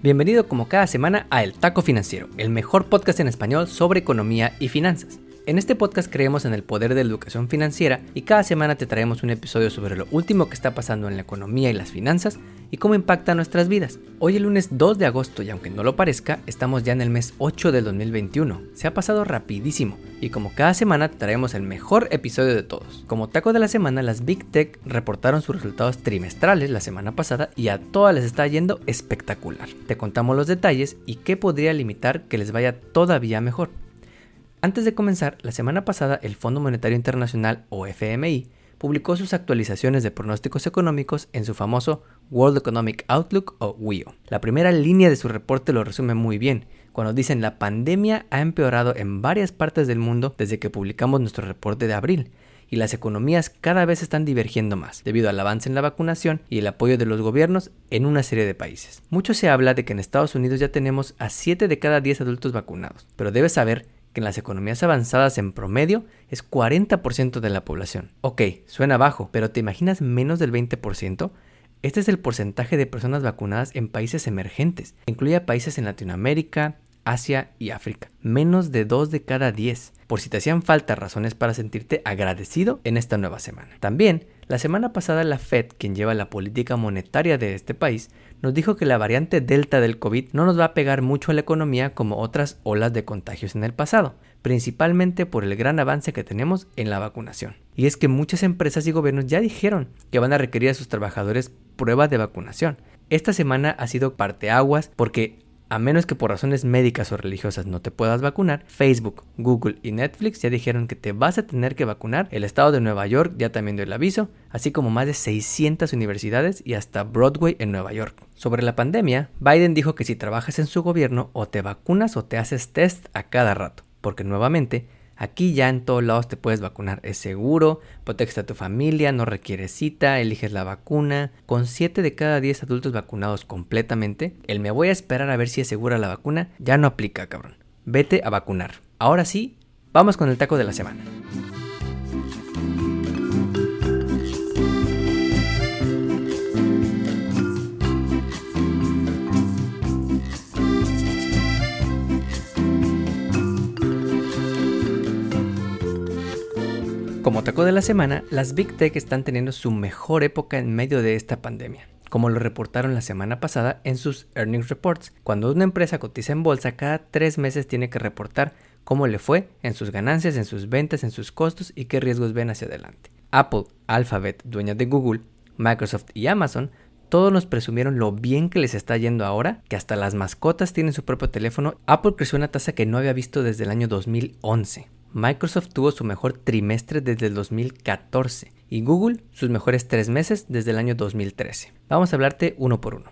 Bienvenido como cada semana a El Taco Financiero, el mejor podcast en español sobre economía y finanzas. En este podcast creemos en el poder de la educación financiera y cada semana te traemos un episodio sobre lo último que está pasando en la economía y las finanzas y cómo impacta nuestras vidas. Hoy el lunes 2 de agosto y aunque no lo parezca, estamos ya en el mes 8 del 2021. Se ha pasado rapidísimo y como cada semana te traemos el mejor episodio de todos. Como taco de la semana, las Big Tech reportaron sus resultados trimestrales la semana pasada y a todas les está yendo espectacular. Te contamos los detalles y qué podría limitar que les vaya todavía mejor. Antes de comenzar, la semana pasada el Fondo Monetario Internacional o FMI publicó sus actualizaciones de pronósticos económicos en su famoso World Economic Outlook o WEO. La primera línea de su reporte lo resume muy bien, cuando dicen la pandemia ha empeorado en varias partes del mundo desde que publicamos nuestro reporte de abril, y las economías cada vez están divergiendo más, debido al avance en la vacunación y el apoyo de los gobiernos en una serie de países. Mucho se habla de que en Estados Unidos ya tenemos a 7 de cada 10 adultos vacunados, pero debes saber que en las economías avanzadas en promedio es 40% de la población. Ok, suena bajo, pero ¿te imaginas menos del 20%? Este es el porcentaje de personas vacunadas en países emergentes. Incluye a países en Latinoamérica, Asia y África. Menos de 2 de cada 10. Por si te hacían falta razones para sentirte agradecido en esta nueva semana. También, la semana pasada la Fed, quien lleva la política monetaria de este país, nos dijo que la variante Delta del COVID no nos va a pegar mucho a la economía como otras olas de contagios en el pasado, principalmente por el gran avance que tenemos en la vacunación. Y es que muchas empresas y gobiernos ya dijeron que van a requerir a sus trabajadores pruebas de vacunación. Esta semana ha sido parteaguas porque a menos que por razones médicas o religiosas no te puedas vacunar, Facebook, Google y Netflix ya dijeron que te vas a tener que vacunar. El estado de Nueva York ya también dio el aviso, así como más de 600 universidades y hasta Broadway en Nueva York. Sobre la pandemia, Biden dijo que si trabajas en su gobierno o te vacunas o te haces test a cada rato, porque nuevamente Aquí ya en todos lados te puedes vacunar. Es seguro, protege a tu familia, no requiere cita, eliges la vacuna. Con 7 de cada 10 adultos vacunados completamente, el me voy a esperar a ver si es segura la vacuna ya no aplica, cabrón. Vete a vacunar. Ahora sí, vamos con el taco de la semana. Como taco de la semana, las Big Tech están teniendo su mejor época en medio de esta pandemia, como lo reportaron la semana pasada en sus earnings reports. Cuando una empresa cotiza en bolsa, cada tres meses tiene que reportar cómo le fue en sus ganancias, en sus ventas, en sus costos y qué riesgos ven hacia adelante. Apple, Alphabet, dueña de Google, Microsoft y Amazon todos nos presumieron lo bien que les está yendo ahora, que hasta las mascotas tienen su propio teléfono. Apple creció una tasa que no había visto desde el año 2011. Microsoft tuvo su mejor trimestre desde el 2014 y Google sus mejores tres meses desde el año 2013. Vamos a hablarte uno por uno.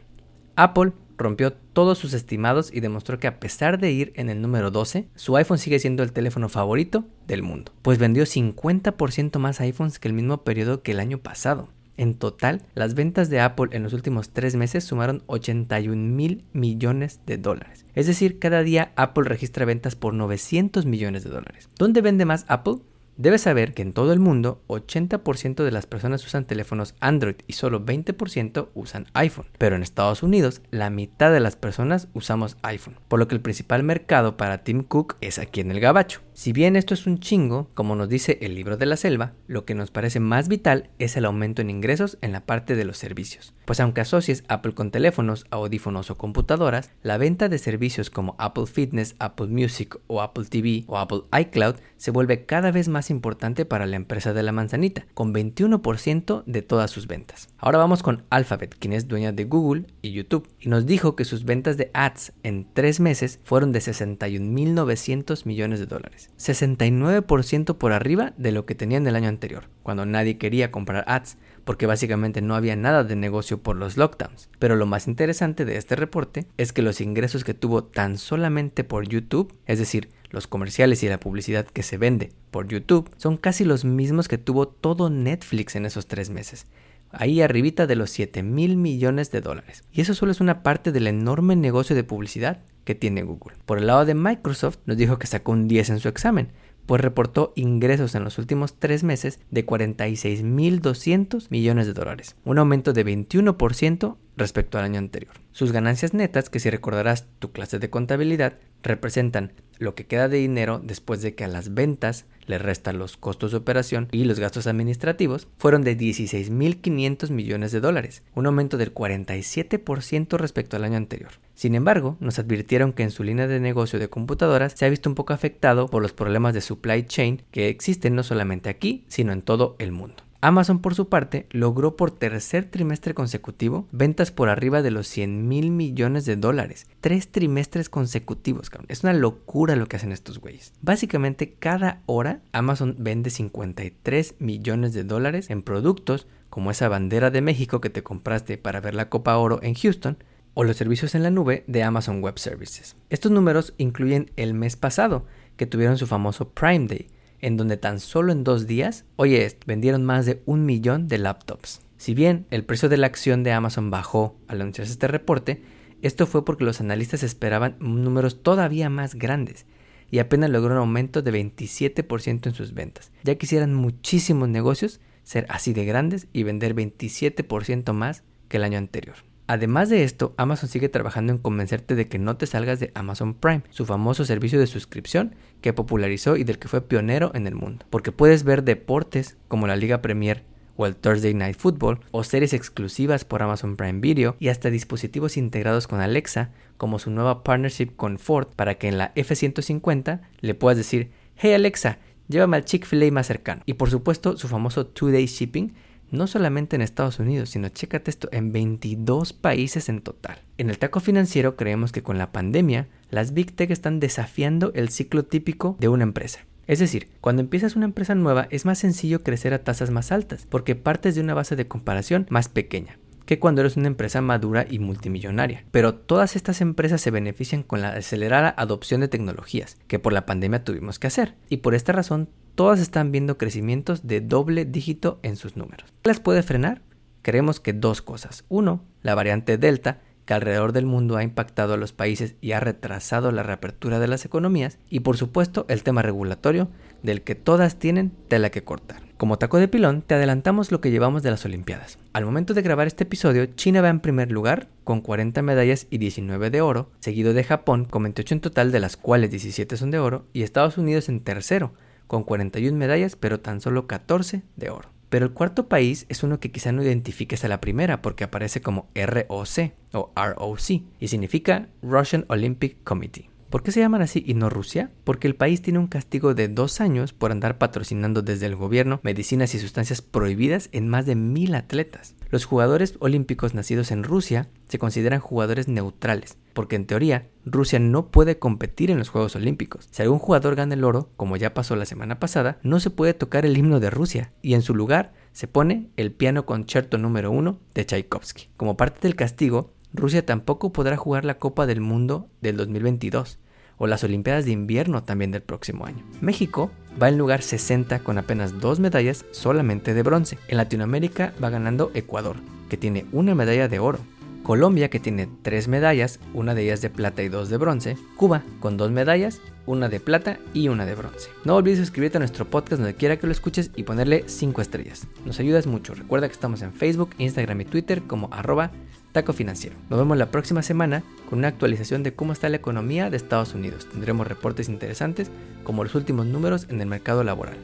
Apple rompió todos sus estimados y demostró que a pesar de ir en el número 12, su iPhone sigue siendo el teléfono favorito del mundo, pues vendió 50% más iPhones que el mismo periodo que el año pasado. En total, las ventas de Apple en los últimos tres meses sumaron 81 mil millones de dólares. Es decir, cada día Apple registra ventas por 900 millones de dólares. ¿Dónde vende más Apple? Debes saber que en todo el mundo 80% de las personas usan teléfonos Android y solo 20% usan iPhone. Pero en Estados Unidos la mitad de las personas usamos iPhone, por lo que el principal mercado para Tim Cook es aquí en el Gabacho. Si bien esto es un chingo, como nos dice el libro de la selva, lo que nos parece más vital es el aumento en ingresos en la parte de los servicios. Pues aunque asocies Apple con teléfonos, audífonos o computadoras, la venta de servicios como Apple Fitness, Apple Music o Apple TV o Apple iCloud se vuelve cada vez más importante para la empresa de la manzanita, con 21% de todas sus ventas. Ahora vamos con Alphabet, quien es dueña de Google y YouTube, y nos dijo que sus ventas de ads en tres meses fueron de 61.900 millones de dólares, 69% por arriba de lo que tenían el año anterior, cuando nadie quería comprar ads, porque básicamente no había nada de negocio por los lockdowns. Pero lo más interesante de este reporte es que los ingresos que tuvo tan solamente por YouTube, es decir, los comerciales y la publicidad que se vende por YouTube, son casi los mismos que tuvo todo Netflix en esos tres meses. Ahí arribita de los 7 mil millones de dólares. Y eso solo es una parte del enorme negocio de publicidad que tiene Google. Por el lado de Microsoft nos dijo que sacó un 10 en su examen, pues reportó ingresos en los últimos tres meses de 46.200 millones de dólares, un aumento de 21% respecto al año anterior. Sus ganancias netas, que si recordarás tu clase de contabilidad, representan lo que queda de dinero después de que a las ventas le restan los costos de operación y los gastos administrativos, fueron de 16.500 millones de dólares, un aumento del 47% respecto al año anterior. Sin embargo, nos advirtieron que en su línea de negocio de computadoras se ha visto un poco afectado por los problemas de supply chain que existen no solamente aquí, sino en todo el mundo. Amazon por su parte logró por tercer trimestre consecutivo ventas por arriba de los 100 mil millones de dólares. Tres trimestres consecutivos, cabrón. Es una locura lo que hacen estos güeyes. Básicamente cada hora Amazon vende 53 millones de dólares en productos como esa bandera de México que te compraste para ver la Copa Oro en Houston o los servicios en la nube de Amazon Web Services. Estos números incluyen el mes pasado, que tuvieron su famoso Prime Day, en donde tan solo en dos días, oye, vendieron más de un millón de laptops. Si bien el precio de la acción de Amazon bajó al anunciarse este reporte, esto fue porque los analistas esperaban números todavía más grandes y apenas logró un aumento de 27% en sus ventas. Ya quisieran muchísimos negocios ser así de grandes y vender 27% más que el año anterior. Además de esto, Amazon sigue trabajando en convencerte de que no te salgas de Amazon Prime, su famoso servicio de suscripción que popularizó y del que fue pionero en el mundo. Porque puedes ver deportes como la Liga Premier o el Thursday Night Football, o series exclusivas por Amazon Prime Video y hasta dispositivos integrados con Alexa, como su nueva partnership con Ford, para que en la F-150 le puedas decir, hey Alexa, llévame al Chick-fil-A más cercano. Y por supuesto su famoso two-day shipping, no solamente en Estados Unidos, sino chécate esto, en 22 países en total. En el taco financiero creemos que con la pandemia, las Big Tech están desafiando el ciclo típico de una empresa. Es decir, cuando empiezas una empresa nueva es más sencillo crecer a tasas más altas, porque partes de una base de comparación más pequeña que cuando eres una empresa madura y multimillonaria. Pero todas estas empresas se benefician con la acelerada adopción de tecnologías que por la pandemia tuvimos que hacer. Y por esta razón todas están viendo crecimientos de doble dígito en sus números. ¿Qué las puede frenar? Creemos que dos cosas. Uno, la variante Delta, que alrededor del mundo ha impactado a los países y ha retrasado la reapertura de las economías. Y por supuesto, el tema regulatorio, del que todas tienen tela que cortar. Como taco de pilón, te adelantamos lo que llevamos de las Olimpiadas. Al momento de grabar este episodio, China va en primer lugar con 40 medallas y 19 de oro, seguido de Japón con 28 en total, de las cuales 17 son de oro, y Estados Unidos en tercero, con 41 medallas, pero tan solo 14 de oro. Pero el cuarto país es uno que quizá no identifiques a la primera porque aparece como ROC o ROC y significa Russian Olympic Committee. ¿Por qué se llaman así y no Rusia? Porque el país tiene un castigo de dos años por andar patrocinando desde el gobierno medicinas y sustancias prohibidas en más de mil atletas. Los jugadores olímpicos nacidos en Rusia se consideran jugadores neutrales, porque en teoría Rusia no puede competir en los Juegos Olímpicos. Si algún jugador gana el oro, como ya pasó la semana pasada, no se puede tocar el himno de Rusia y en su lugar se pone el piano concierto número 1 de Tchaikovsky. Como parte del castigo, Rusia tampoco podrá jugar la Copa del Mundo del 2022 o las Olimpiadas de Invierno también del próximo año. México va en lugar 60 con apenas dos medallas solamente de bronce. En Latinoamérica va ganando Ecuador, que tiene una medalla de oro. Colombia, que tiene tres medallas, una de ellas de plata y dos de bronce. Cuba, con dos medallas, una de plata y una de bronce. No olvides suscribirte a nuestro podcast donde quiera que lo escuches y ponerle 5 estrellas. Nos ayudas mucho. Recuerda que estamos en Facebook, Instagram y Twitter como arroba Taco Financiero. Nos vemos la próxima semana con una actualización de cómo está la economía de Estados Unidos. Tendremos reportes interesantes como los últimos números en el mercado laboral.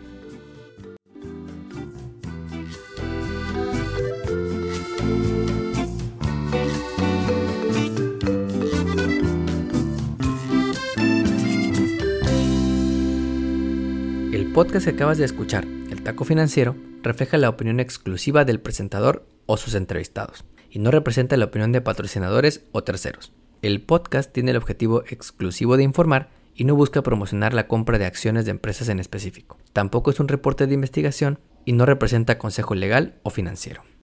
El podcast que acabas de escuchar, El Taco Financiero, refleja la opinión exclusiva del presentador o sus entrevistados y no representa la opinión de patrocinadores o terceros. El podcast tiene el objetivo exclusivo de informar y no busca promocionar la compra de acciones de empresas en específico. Tampoco es un reporte de investigación y no representa consejo legal o financiero.